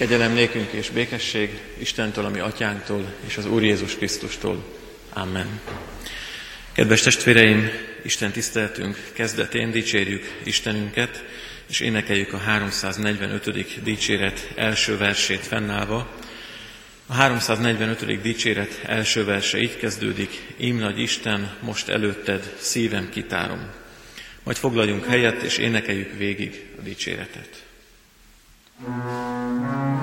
Kegyelem nékünk és békesség Istentől, ami atyánktól és az Úr Jézus Krisztustól. Amen. Kedves testvéreim, Isten tiszteltünk kezdetén dicsérjük Istenünket, és énekeljük a 345. dicséret első versét fennállva. A 345. dicséret első verse így kezdődik, Ím nagy Isten, most előtted szívem kitárom. Majd foglaljunk helyet, és énekeljük végig a dicséretet. Música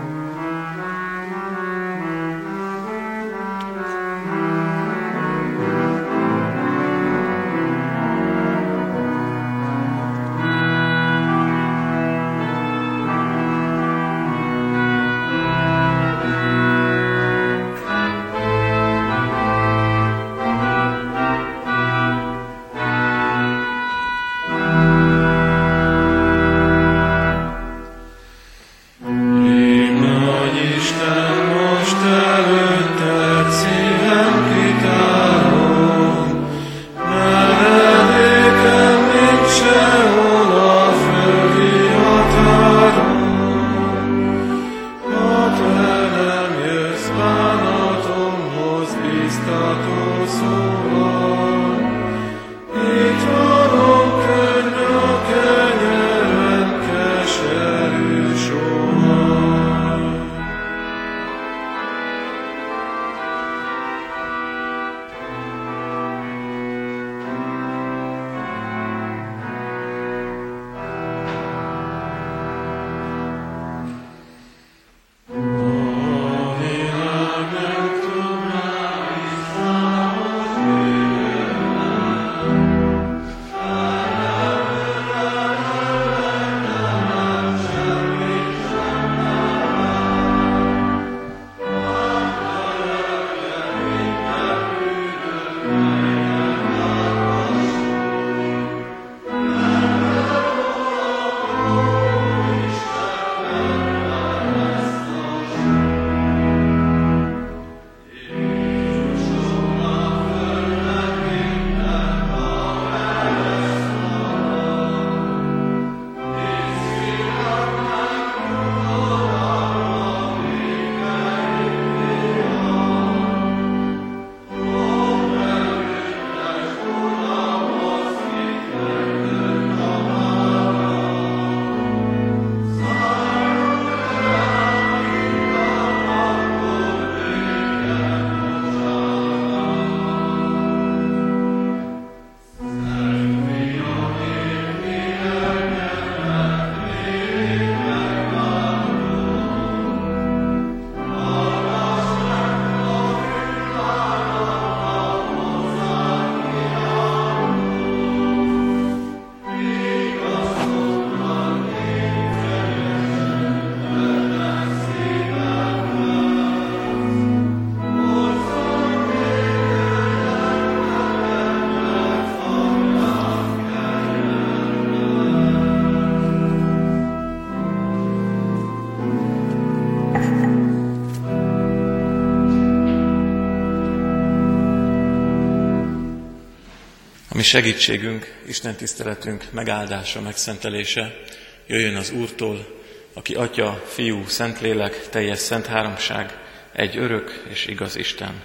segítségünk, Isten tiszteletünk megáldása, megszentelése jöjjön az Úrtól, aki Atya, Fiú, Szentlélek, teljes szent háromság, egy örök és igaz Isten.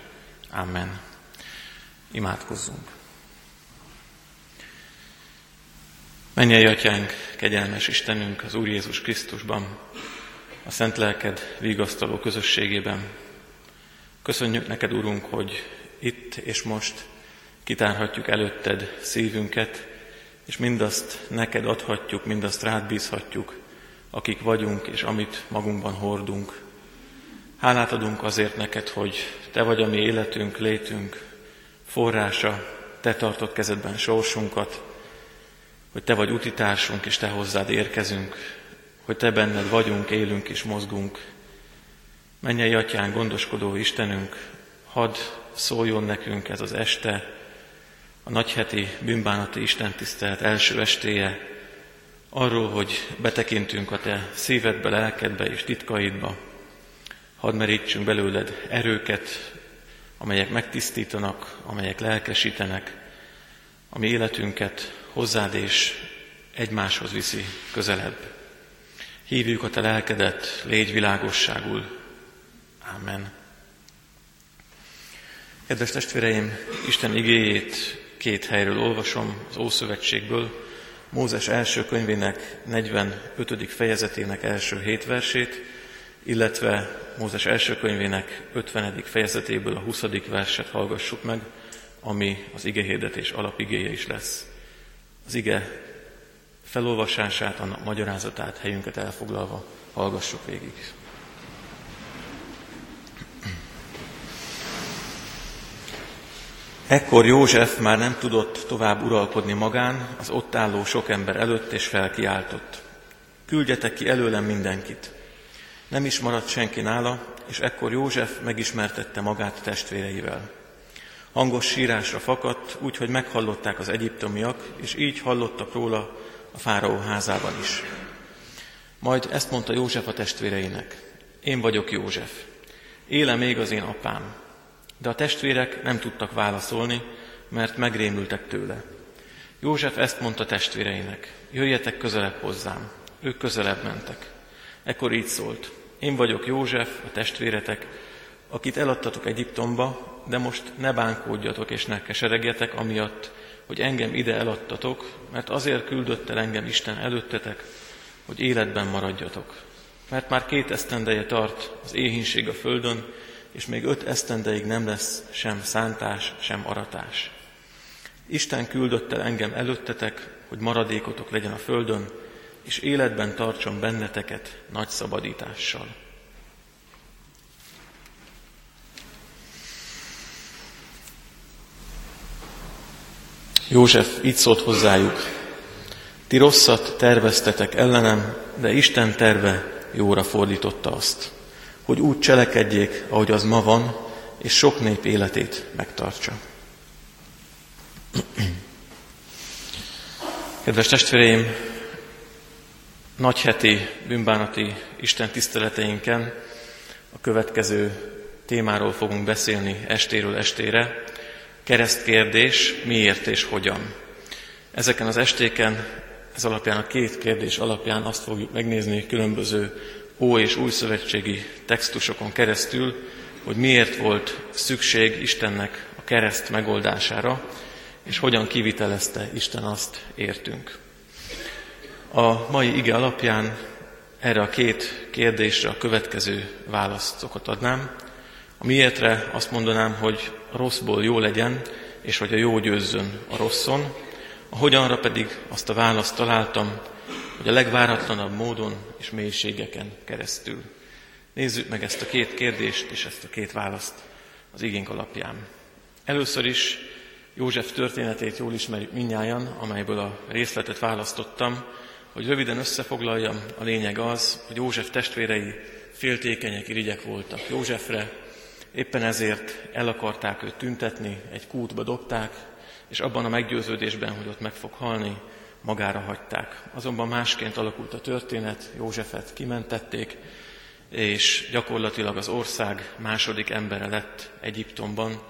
Amen. Imádkozzunk. Mennyei Atyánk, kegyelmes Istenünk az Úr Jézus Krisztusban, a Szent Lelked vigasztaló közösségében. Köszönjük neked, Urunk, hogy itt és most kitárhatjuk előtted szívünket, és mindazt neked adhatjuk, mindazt rád bízhatjuk, akik vagyunk, és amit magunkban hordunk. Hálát adunk azért neked, hogy te vagy a mi életünk, létünk forrása, te tartod kezedben sorsunkat, hogy te vagy utitársunk, és te hozzád érkezünk, hogy te benned vagyunk, élünk és mozgunk. Mennyei atyán, gondoskodó Istenünk, hadd szóljon nekünk ez az este, a nagyheti bűnbánati istentisztelet első estéje arról, hogy betekintünk a te szívedbe, lelkedbe és titkaidba. Hadd merítsünk belőled erőket, amelyek megtisztítanak, amelyek lelkesítenek, ami életünket hozzád és egymáshoz viszi közelebb. Hívjuk a te lelkedet, légy világosságul. Amen. Kedves testvéreim, Isten igéjét két helyről olvasom az Ószövetségből, Mózes első könyvének 45. fejezetének első hét versét, illetve Mózes első könyvének 50. fejezetéből a 20. verset hallgassuk meg, ami az igehirdetés alapigéje is lesz. Az ige felolvasását, a magyarázatát, helyünket elfoglalva hallgassuk végig. Ekkor József már nem tudott tovább uralkodni magán az ott álló sok ember előtt, és felkiáltott. Küldjetek ki előlem mindenkit. Nem is maradt senki nála, és ekkor József megismertette magát testvéreivel. Hangos sírásra fakadt, úgy, hogy meghallották az egyiptomiak, és így hallottak róla a fáraó házában is. Majd ezt mondta József a testvéreinek. Én vagyok József. Éle még az én apám. De a testvérek nem tudtak válaszolni, mert megrémültek tőle. József ezt mondta testvéreinek. Jöjjetek közelebb hozzám. Ők közelebb mentek. Ekkor így szólt. Én vagyok József, a testvéretek, akit eladtatok Egyiptomba, de most ne bánkódjatok és ne keseregjetek amiatt, hogy engem ide eladtatok, mert azért küldött el engem Isten előttetek, hogy életben maradjatok. Mert már két esztendeje tart az éhínség a földön, és még öt esztendeig nem lesz sem szántás, sem aratás. Isten küldött el engem előttetek, hogy maradékotok legyen a földön, és életben tartson benneteket nagy szabadítással. József így szólt hozzájuk, ti rosszat terveztetek ellenem, de Isten terve jóra fordította azt, hogy úgy cselekedjék, ahogy az ma van, és sok nép életét megtartsa. Kedves testvéreim, nagyheti bűnbánati Isten tiszteleteinken a következő témáról fogunk beszélni estéről estére, keresztkérdés, miért és hogyan. Ezeken az estéken, ez alapján a két kérdés alapján azt fogjuk megnézni különböző Ó és Új Szövetségi textusokon keresztül, hogy miért volt szükség Istennek a kereszt megoldására, és hogyan kivitelezte Isten azt értünk. A mai ige alapján erre a két kérdésre a következő válaszokat adnám. A miértre azt mondanám, hogy a rosszból jó legyen, és hogy a jó győzzön a rosszon. A hogyanra pedig azt a választ találtam, hogy a legváratlanabb módon és mélységeken keresztül. Nézzük meg ezt a két kérdést és ezt a két választ az igénk alapján. Először is József történetét jól ismerjük minnyáján, amelyből a részletet választottam, hogy röviden összefoglaljam, a lényeg az, hogy József testvérei féltékenyek, irigyek voltak Józsefre, Éppen ezért el akarták őt tüntetni, egy kútba dobták, és abban a meggyőződésben, hogy ott meg fog halni, magára hagyták. Azonban másként alakult a történet, Józsefet kimentették, és gyakorlatilag az ország második embere lett Egyiptomban,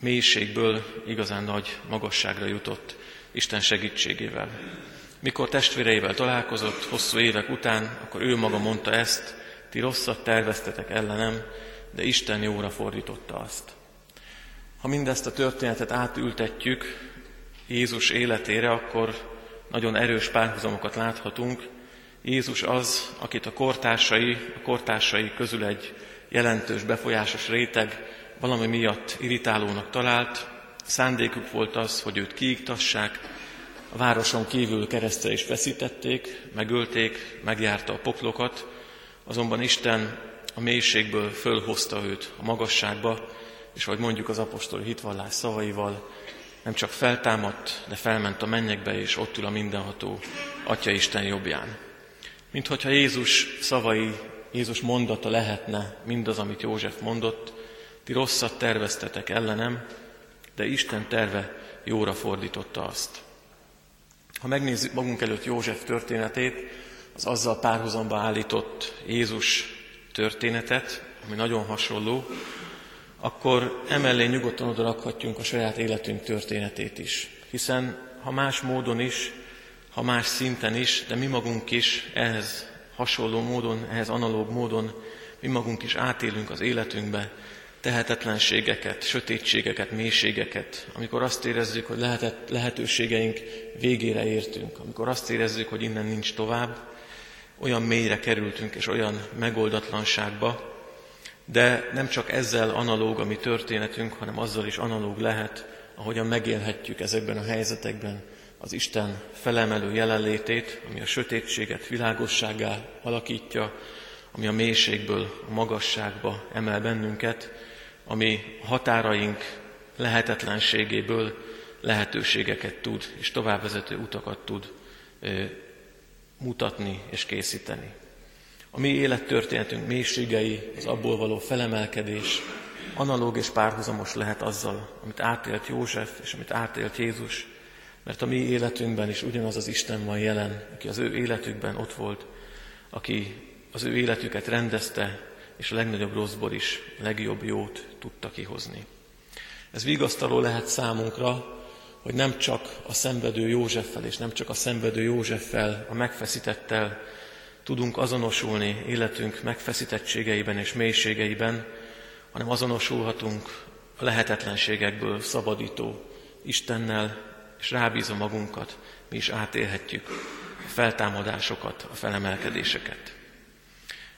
mélységből igazán nagy magasságra jutott Isten segítségével. Mikor testvéreivel találkozott hosszú évek után, akkor ő maga mondta ezt, ti rosszat terveztetek ellenem, de Isten jóra fordította azt. Ha mindezt a történetet átültetjük Jézus életére, akkor nagyon erős párhuzamokat láthatunk. Jézus az, akit a kortársai, a kortársai közül egy jelentős, befolyásos réteg valami miatt irritálónak talált. Szándékuk volt az, hogy őt kiiktassák, a városon kívül keresztre is feszítették, megölték, megjárta a poklokat, azonban Isten a mélységből fölhozta őt a magasságba, és ahogy mondjuk az apostoli hitvallás szavaival, nem csak feltámadt, de felment a mennyekbe, és ott ül a mindenható Atya Isten jobbján. Mint hogyha Jézus szavai, Jézus mondata lehetne mindaz, amit József mondott, ti rosszat terveztetek ellenem, de Isten terve jóra fordította azt. Ha megnézzük magunk előtt József történetét, az azzal párhuzamba állított Jézus történetet, ami nagyon hasonló, akkor emellé nyugodtan oda rakhatjunk a saját életünk történetét is. Hiszen ha más módon is, ha más szinten is, de mi magunk is ehhez hasonló módon, ehhez analóg módon mi magunk is átélünk az életünkbe tehetetlenségeket, sötétségeket, mélységeket, amikor azt érezzük, hogy lehetett, lehetőségeink végére értünk, amikor azt érezzük, hogy innen nincs tovább, olyan mélyre kerültünk és olyan megoldatlanságba, de nem csak ezzel analóg a mi történetünk, hanem azzal is analóg lehet, ahogyan megélhetjük ezekben a helyzetekben az Isten felemelő jelenlétét, ami a sötétséget világosságá alakítja, ami a mélységből a magasságba emel bennünket, ami határaink lehetetlenségéből lehetőségeket tud, és továbbvezető utakat tud mutatni és készíteni. A mi élettörténetünk mélységei, az abból való felemelkedés analóg és párhuzamos lehet azzal, amit átélt József és amit átélt Jézus, mert a mi életünkben is ugyanaz az Isten van jelen, aki az ő életükben ott volt, aki az ő életüket rendezte, és a legnagyobb rosszból is a legjobb jót tudta kihozni. Ez vigasztaló lehet számunkra, hogy nem csak a szenvedő Józseffel, és nem csak a szenvedő Józseffel, a megfeszítettel tudunk azonosulni életünk megfeszítettségeiben és mélységeiben, hanem azonosulhatunk a lehetetlenségekből szabadító Istennel, és rábízva magunkat, mi is átélhetjük a feltámadásokat, a felemelkedéseket.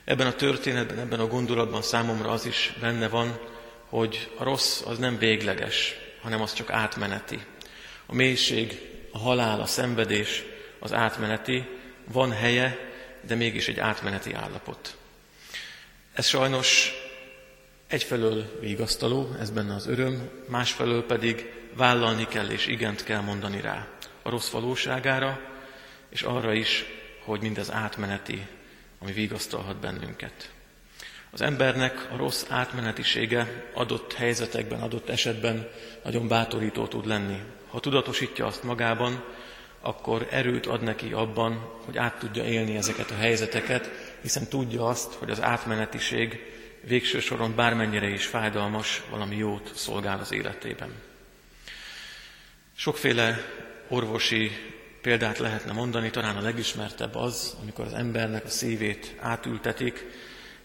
Ebben a történetben, ebben a gondolatban számomra az is benne van, hogy a rossz az nem végleges, hanem az csak átmeneti. A mélység, a halál, a szenvedés, az átmeneti, van helye, de mégis egy átmeneti állapot. Ez sajnos egyfelől vigasztaló, ez benne az öröm, másfelől pedig vállalni kell és igent kell mondani rá a rossz valóságára, és arra is, hogy mindez átmeneti, ami vigasztalhat bennünket. Az embernek a rossz átmenetisége adott helyzetekben, adott esetben nagyon bátorító tud lenni. Ha tudatosítja azt magában, akkor erőt ad neki abban, hogy át tudja élni ezeket a helyzeteket, hiszen tudja azt, hogy az átmenetiség végső soron bármennyire is fájdalmas, valami jót szolgál az életében. Sokféle orvosi példát lehetne mondani, talán a legismertebb az, amikor az embernek a szívét átültetik,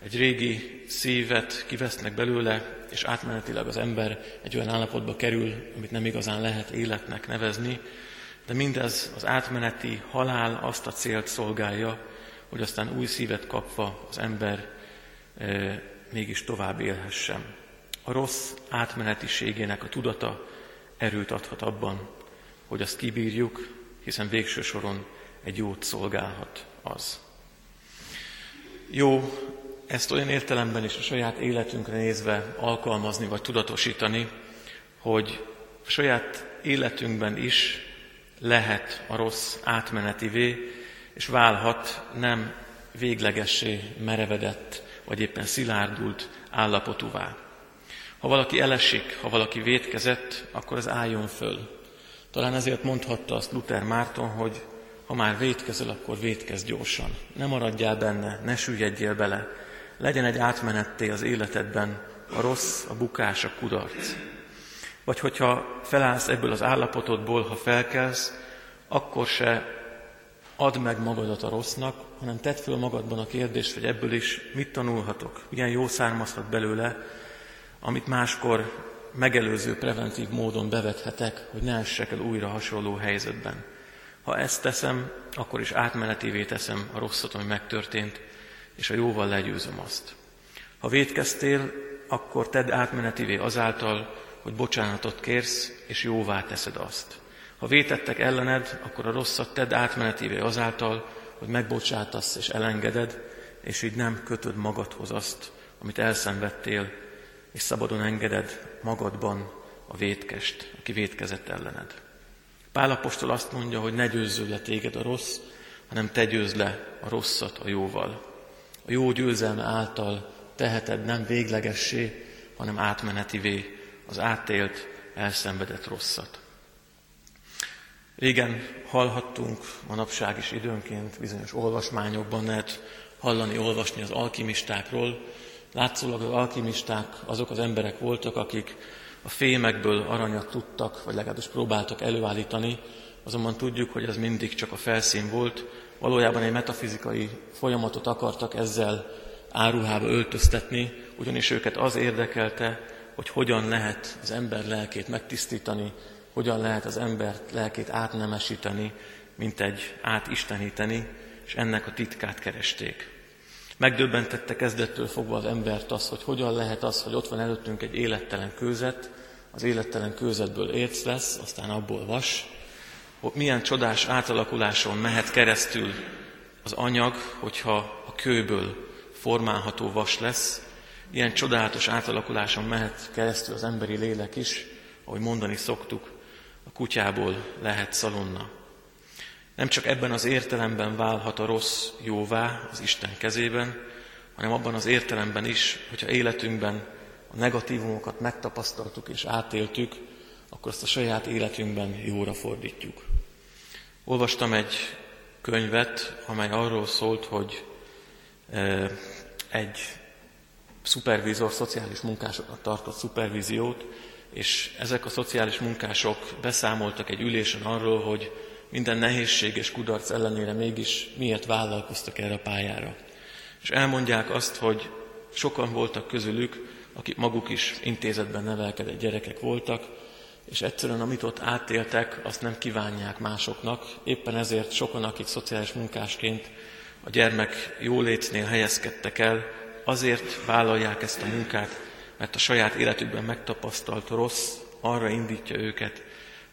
egy régi szívet kivesznek belőle, és átmenetileg az ember egy olyan állapotba kerül, amit nem igazán lehet életnek nevezni, de mindez az átmeneti halál azt a célt szolgálja, hogy aztán új szívet kapva az ember e, mégis tovább élhessen. A rossz átmenetiségének a tudata erőt adhat abban, hogy azt kibírjuk, hiszen végső soron egy jót szolgálhat az. Jó ezt olyan értelemben is a saját életünkre nézve alkalmazni vagy tudatosítani, hogy a saját életünkben is lehet a rossz átmenetivé, és válhat nem véglegessé merevedett, vagy éppen szilárdult állapotúvá. Ha valaki elesik, ha valaki vétkezett, akkor az álljon föl. Talán ezért mondhatta azt Luther Márton, hogy ha már vétkezel, akkor vétkez gyorsan. Ne maradjál benne, ne süllyedjél bele. Legyen egy átmenetté az életedben a rossz, a bukás, a kudarc. Vagy hogyha felállsz ebből az állapotodból, ha felkelsz, akkor se add meg magadat a rossznak, hanem tedd föl magadban a kérdést, hogy ebből is mit tanulhatok, milyen jó származhat belőle, amit máskor megelőző, preventív módon bevethetek, hogy ne essek el újra hasonló helyzetben. Ha ezt teszem, akkor is átmenetévé teszem a rosszat, ami megtörtént, és a jóval legyőzöm azt. Ha védkeztél, akkor tedd átmenetévé azáltal, hogy bocsánatot kérsz, és jóvá teszed azt. Ha vétettek ellened, akkor a rosszat tedd átmenetévé azáltal, hogy megbocsátasz és elengeded, és így nem kötöd magadhoz azt, amit elszenvedtél, és szabadon engeded magadban a vétkest, aki vétkezett ellened. Pálapostól azt mondja, hogy ne győzző le téged a rossz, hanem te győzd le a rosszat a jóval. A jó győzelme által teheted nem véglegessé, hanem átmenetivé az átélt, elszenvedett rosszat. Régen hallhattunk, manapság is időnként bizonyos olvasmányokban lehet hallani, olvasni az alkimistákról. Látszólag az alkimisták azok az emberek voltak, akik a fémekből aranyat tudtak, vagy legalábbis próbáltak előállítani, azonban tudjuk, hogy ez mindig csak a felszín volt, valójában egy metafizikai folyamatot akartak ezzel áruhába öltöztetni, ugyanis őket az érdekelte, hogy hogyan lehet az ember lelkét megtisztítani, hogyan lehet az ember lelkét átnemesíteni, mint egy átisteníteni, és ennek a titkát keresték. Megdöbbentette kezdettől fogva az embert az, hogy hogyan lehet az, hogy ott van előttünk egy élettelen kőzet, az élettelen kőzetből érc lesz, aztán abból vas, hogy milyen csodás átalakuláson mehet keresztül az anyag, hogyha a kőből formálható vas lesz, ilyen csodálatos átalakuláson mehet keresztül az emberi lélek is, ahogy mondani szoktuk, a kutyából lehet szalonna. Nem csak ebben az értelemben válhat a rossz jóvá az Isten kezében, hanem abban az értelemben is, hogyha életünkben a negatívumokat megtapasztaltuk és átéltük, akkor azt a saját életünkben jóra fordítjuk. Olvastam egy könyvet, amely arról szólt, hogy e, egy szupervízor szociális munkásoknak tartott szupervíziót, és ezek a szociális munkások beszámoltak egy ülésen arról, hogy minden nehézség és kudarc ellenére mégis miért vállalkoztak erre a pályára. És elmondják azt, hogy sokan voltak közülük, akik maguk is intézetben nevelkedett gyerekek voltak, és egyszerűen amit ott átéltek, azt nem kívánják másoknak. Éppen ezért sokan, akik szociális munkásként a gyermek jólétnél helyezkedtek el, azért vállalják ezt a munkát, mert a saját életükben megtapasztalt rossz arra indítja őket,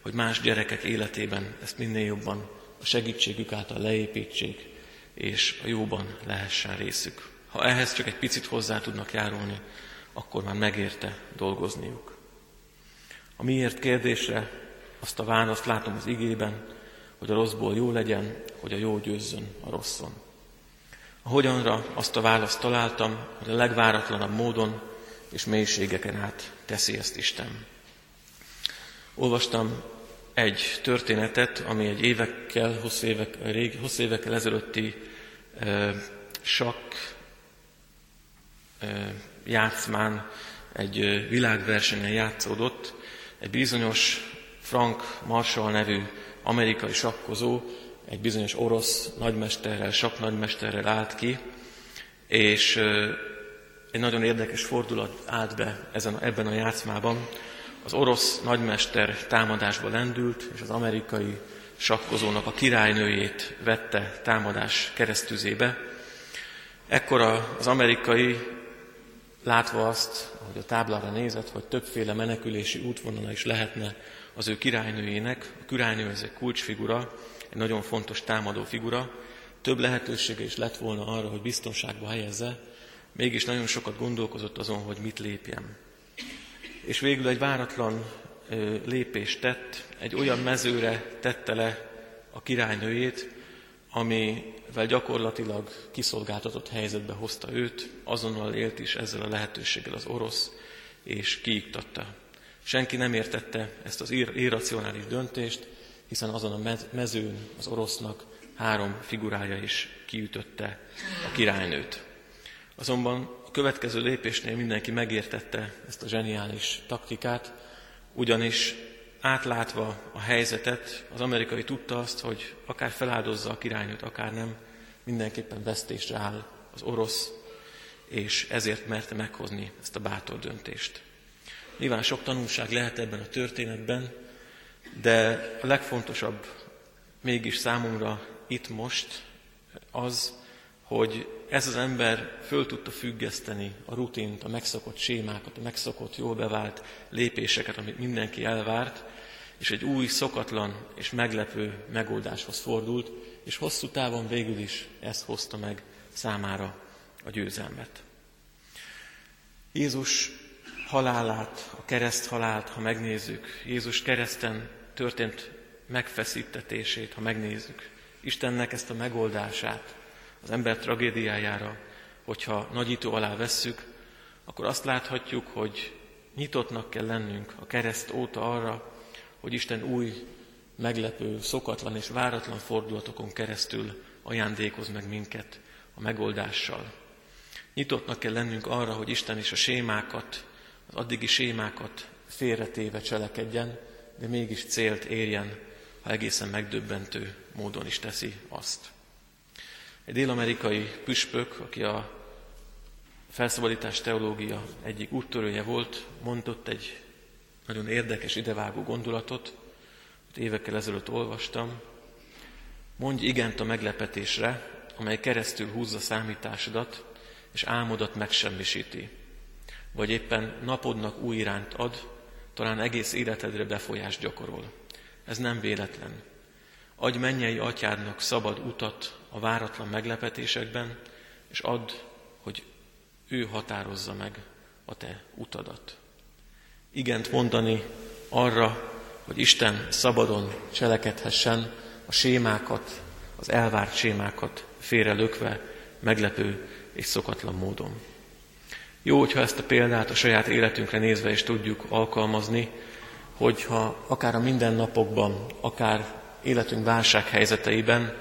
hogy más gyerekek életében ezt minél jobban a segítségük által leépítsék, és a jóban lehessen részük. Ha ehhez csak egy picit hozzá tudnak járulni, akkor már megérte dolgozniuk. A miért kérdésre azt a választ látom az igében, hogy a rosszból jó legyen, hogy a jó győzzön a rosszon. Hogyanra azt a választ találtam, hogy a legváratlanabb módon és mélységeken át teszi ezt Isten. Olvastam egy történetet, ami egy évekkel, hosszú, évek, rég, hosszú évekkel ezelőtti e, sakk e, játszmán, egy e, világversenyen játszódott. Egy bizonyos Frank Marshall nevű amerikai sakkozó egy bizonyos orosz nagymesterrel, sakk nagymesterrel állt ki, és egy nagyon érdekes fordulat állt be ezen, ebben a játszmában. Az orosz nagymester támadásba lendült, és az amerikai sakkozónak a királynőjét vette támadás keresztüzébe. Ekkor az amerikai, látva azt, hogy a táblára nézett, hogy többféle menekülési útvonala is lehetne az ő királynőjének, a királynő ez egy kulcsfigura, egy nagyon fontos támadó figura, több lehetősége is lett volna arra, hogy biztonságba helyezze, mégis nagyon sokat gondolkozott azon, hogy mit lépjem. És végül egy váratlan lépést tett, egy olyan mezőre tette le a királynőjét, amivel gyakorlatilag kiszolgáltatott helyzetbe hozta őt, azonnal élt is ezzel a lehetőséggel az orosz, és kiiktatta. Senki nem értette ezt az irracionális döntést, hiszen azon a mezőn az orosznak három figurája is kiütötte a királynőt. Azonban a következő lépésnél mindenki megértette ezt a zseniális taktikát, ugyanis átlátva a helyzetet, az amerikai tudta azt, hogy akár feláldozza a királynőt, akár nem, mindenképpen vesztésre áll az orosz, és ezért merte meghozni ezt a bátor döntést. Nyilván sok tanulság lehet ebben a történetben, de a legfontosabb mégis számomra itt most az, hogy ez az ember föl tudta függeszteni a rutint, a megszokott sémákat, a megszokott, jól bevált lépéseket, amit mindenki elvárt, és egy új, szokatlan és meglepő megoldáshoz fordult, és hosszú távon végül is ez hozta meg számára a győzelmet. Jézus halálát, a kereszt halált, ha megnézzük, Jézus kereszten történt megfeszítetését, ha megnézzük, Istennek ezt a megoldását az ember tragédiájára, hogyha nagyító alá vesszük, akkor azt láthatjuk, hogy nyitottnak kell lennünk a kereszt óta arra, hogy Isten új, meglepő, szokatlan és váratlan fordulatokon keresztül ajándékoz meg minket a megoldással. Nyitottnak kell lennünk arra, hogy Isten is a sémákat, az addigi sémákat félretéve cselekedjen, de mégis célt érjen, ha egészen megdöbbentő módon is teszi azt. Egy dél-amerikai püspök, aki a felszabadítás teológia egyik úttörője volt, mondott egy nagyon érdekes, idevágó gondolatot, évekkel ezelőtt olvastam. Mondj igent a meglepetésre, amely keresztül húzza számításodat, és álmodat megsemmisíti. Vagy éppen napodnak új irányt ad, talán egész életedre befolyást gyakorol. Ez nem véletlen. Adj mennyei atyádnak szabad utat a váratlan meglepetésekben, és add, hogy ő határozza meg a te utadat. Igent mondani arra, hogy Isten szabadon cselekedhessen a sémákat, az elvárt sémákat félrelökve, meglepő és szokatlan módon. Jó, hogyha ezt a példát a saját életünkre nézve is tudjuk alkalmazni, hogyha akár a mindennapokban, akár életünk válsághelyzeteiben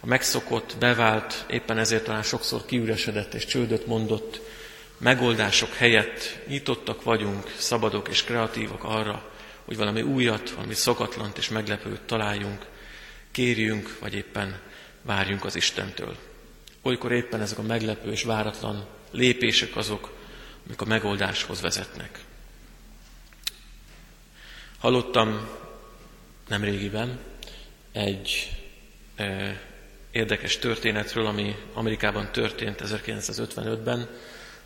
a megszokott, bevált, éppen ezért talán sokszor kiüresedett és csődöt mondott megoldások helyett nyitottak vagyunk, szabadok és kreatívak arra, hogy valami újat, valami szokatlant és meglepőt találjunk, kérjünk, vagy éppen várjunk az Istentől. Olykor éppen ezek a meglepő és váratlan lépések azok, amik a megoldáshoz vezetnek. Hallottam nemrégiben egy e, érdekes történetről, ami Amerikában történt 1955-ben.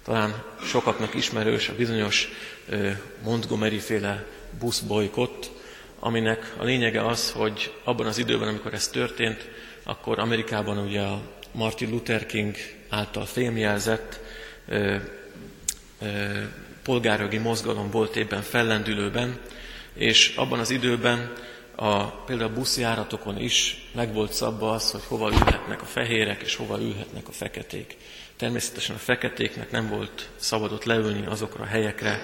Talán sokaknak ismerős a bizonyos e, Montgomery-féle buszbolykott, aminek a lényege az, hogy abban az időben, amikor ez történt, akkor Amerikában ugye a Martin Luther King által fémjelzett polgárjogi mozgalom volt éppen fellendülőben, és abban az időben a, például a buszjáratokon is meg volt szabva az, hogy hova ülhetnek a fehérek, és hova ülhetnek a feketék. Természetesen a feketéknek nem volt szabadott leülni azokra a helyekre,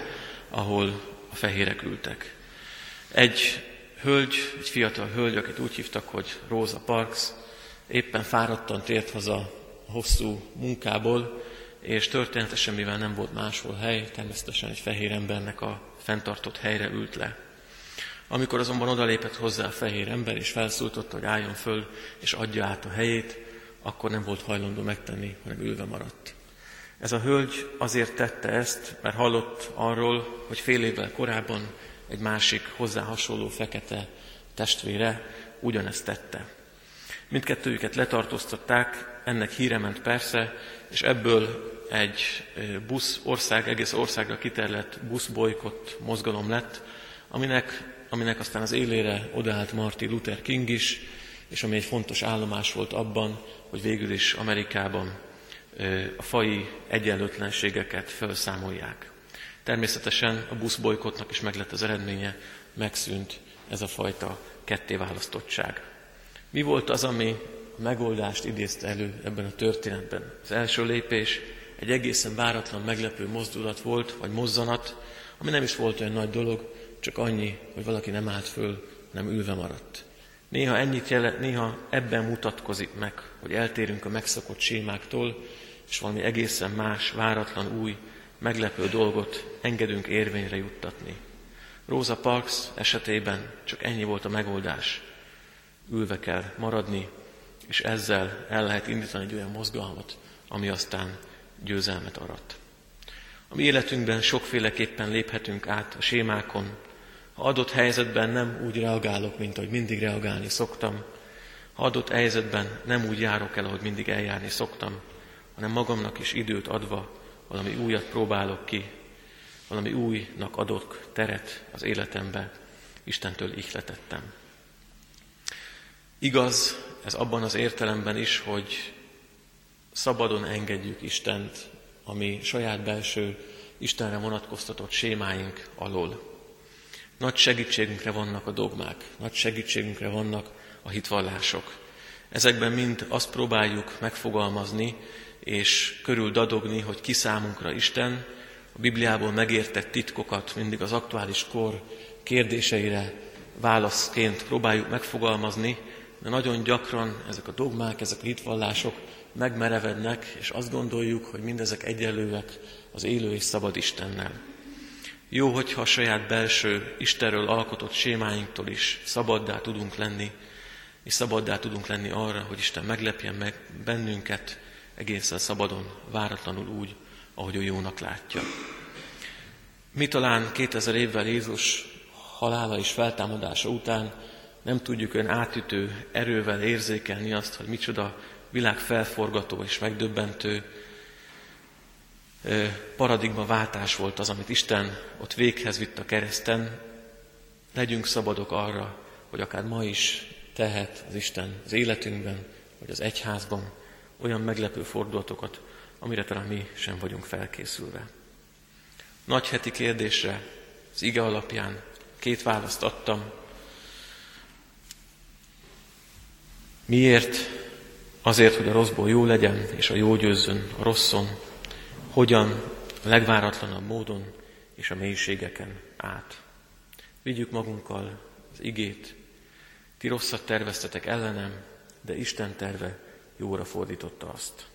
ahol a fehérek ültek. Egy hölgy, egy fiatal hölgy, akit úgy hívtak, hogy Rosa Parks, éppen fáradtan tért haza hosszú munkából, és történetesen, mivel nem volt máshol hely, természetesen egy fehér embernek a fenntartott helyre ült le. Amikor azonban odalépett hozzá a fehér ember, és felszólította, hogy álljon föl, és adja át a helyét, akkor nem volt hajlandó megtenni, hanem ülve maradt. Ez a hölgy azért tette ezt, mert hallott arról, hogy fél évvel korábban egy másik hozzá hasonló fekete testvére ugyanezt tette. Mindkettőjüket letartóztatták, ennek híre ment persze, és ebből egy busz ország, egész országra kiterlett buszbolykott mozgalom lett, aminek, aminek aztán az élére odaállt Martin Luther King is, és ami egy fontos állomás volt abban, hogy végül is Amerikában a fai egyenlőtlenségeket felszámolják. Természetesen a buszbolykotnak is meglett az eredménye, megszűnt ez a fajta kettéválasztottság. Mi volt az, ami megoldást idézte elő ebben a történetben? Az első lépés egy egészen váratlan, meglepő mozdulat volt, vagy mozzanat, ami nem is volt olyan nagy dolog, csak annyi, hogy valaki nem állt föl, nem ülve maradt. Néha ennyit jele, néha ebben mutatkozik meg, hogy eltérünk a megszokott sémáktól, és valami egészen más, váratlan, új, meglepő dolgot engedünk érvényre juttatni. Rosa Parks esetében csak ennyi volt a megoldás. Ülve kell maradni, és ezzel el lehet indítani egy olyan mozgalmat, ami aztán győzelmet arat. A mi életünkben sokféleképpen léphetünk át a sémákon. Ha adott helyzetben nem úgy reagálok, mint ahogy mindig reagálni szoktam, ha adott helyzetben nem úgy járok el, ahogy mindig eljárni szoktam, hanem magamnak is időt adva valami újat próbálok ki, valami újnak adok teret az életembe, Istentől ihletettem. Igaz, ez abban az értelemben is, hogy szabadon engedjük Istent, ami saját belső Istenre vonatkoztatott sémáink alól. Nagy segítségünkre vannak a dogmák, nagy segítségünkre vannak a hitvallások. Ezekben mind azt próbáljuk megfogalmazni, és körül dadogni, hogy ki számunkra Isten, a Bibliából megértett titkokat mindig az aktuális kor kérdéseire válaszként próbáljuk megfogalmazni, de nagyon gyakran ezek a dogmák, ezek a hitvallások megmerevednek, és azt gondoljuk, hogy mindezek egyenlőek az élő és szabad Istennel. Jó, hogyha a saját belső Istenről alkotott sémáinktól is szabaddá tudunk lenni, és szabaddá tudunk lenni arra, hogy Isten meglepjen meg bennünket egészen szabadon, váratlanul úgy, ahogy ő jónak látja. Mi talán 2000 évvel Jézus halála és feltámadása után nem tudjuk ön átütő erővel érzékelni azt, hogy micsoda világ felforgató és megdöbbentő paradigmaváltás volt az, amit Isten ott véghez vitt a kereszten. Legyünk szabadok arra, hogy akár ma is tehet az Isten az életünkben, vagy az egyházban olyan meglepő fordulatokat, amire talán mi sem vagyunk felkészülve. Nagy heti kérdésre az ige alapján két választ adtam. Miért? Azért, hogy a rosszból jó legyen, és a jó győzzön a rosszon. Hogyan? A legváratlanabb módon és a mélységeken át. Vigyük magunkkal az igét. Ti rosszat terveztetek ellenem, de Isten terve jóra fordította azt.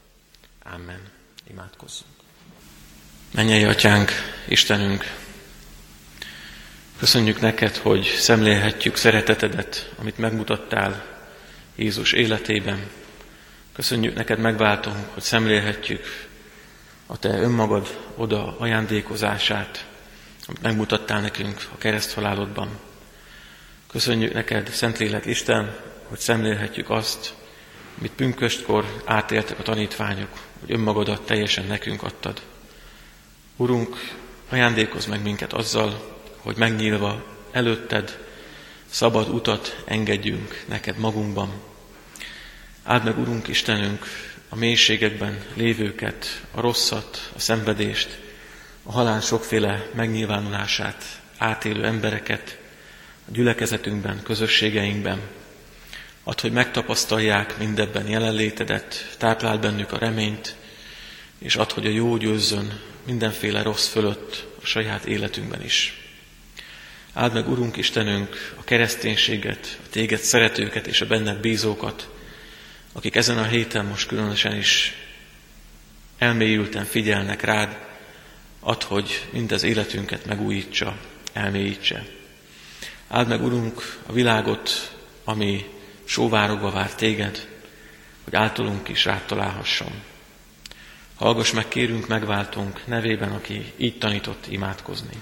Amen. Imádkozzunk. Mennyei Atyánk, Istenünk, köszönjük neked, hogy szemlélhetjük szeretetedet, amit megmutattál Jézus életében. Köszönjük neked megváltunk, hogy szemlélhetjük a te önmagad oda ajándékozását, amit megmutattál nekünk a kereszthalálodban. Köszönjük neked, Szentlélek Isten, hogy szemlélhetjük azt, amit pünköstkor átéltek a tanítványok, hogy önmagadat teljesen nekünk adtad. Urunk, ajándékozz meg minket azzal, hogy megnyílva előtted szabad utat engedjünk neked magunkban. Áld meg, Urunk Istenünk, a mélységekben lévőket, a rosszat, a szenvedést, a halál sokféle megnyilvánulását átélő embereket a gyülekezetünkben, közösségeinkben. Add, hogy megtapasztalják mindebben jelenlétedet, tápláld bennük a reményt, és add, hogy a jó győzzön mindenféle rossz fölött a saját életünkben is. Áld meg, Urunk Istenünk, a kereszténységet, a téged szeretőket és a benned bízókat, akik ezen a héten most különösen is elmélyülten figyelnek rád, add, hogy mindez életünket megújítsa, elmélyítse. Áld meg, Urunk, a világot, ami sóvárogva vár téged, hogy általunk is rád találhasson. Hallgass meg, kérünk, megváltunk nevében, aki így tanított imádkozni.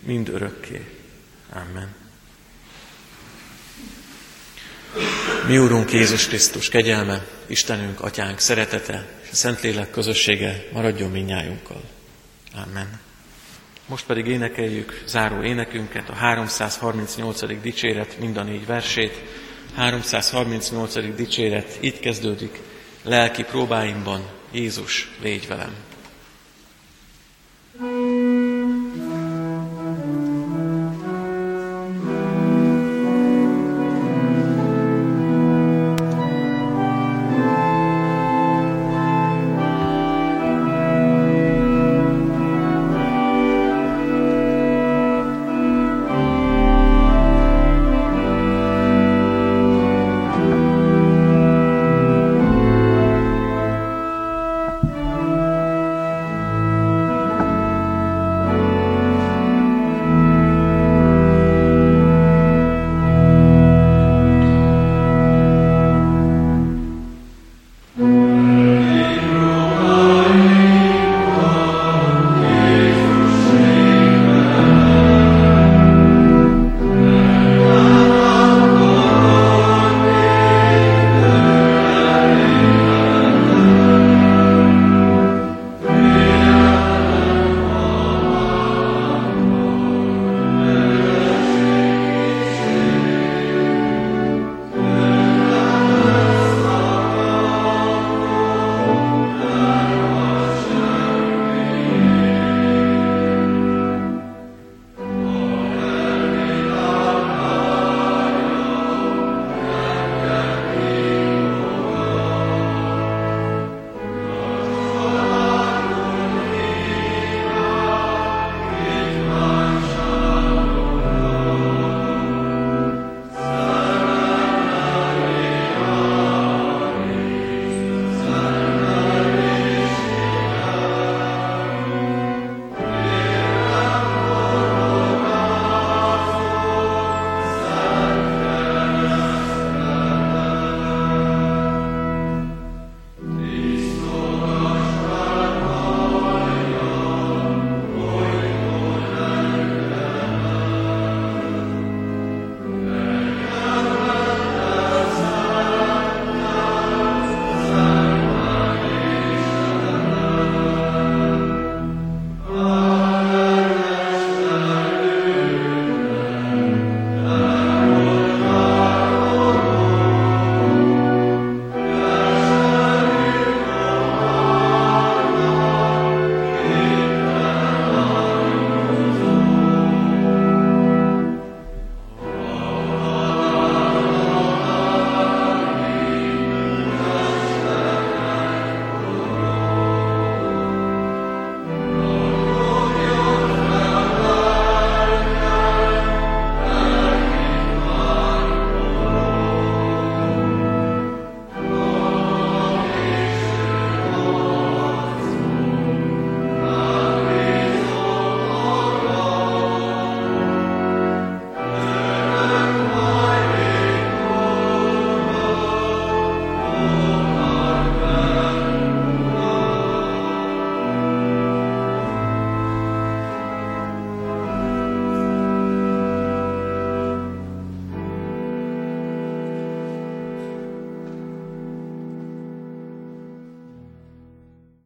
mind örökké. Amen. Mi Úrunk Jézus Krisztus kegyelme, Istenünk, Atyánk szeretete és a Szentlélek közössége maradjon minnyájunkkal. Amen. Most pedig énekeljük záró énekünket, a 338. dicséret mind a négy versét. 338. dicséret így kezdődik, lelki próbáimban Jézus, légy velem.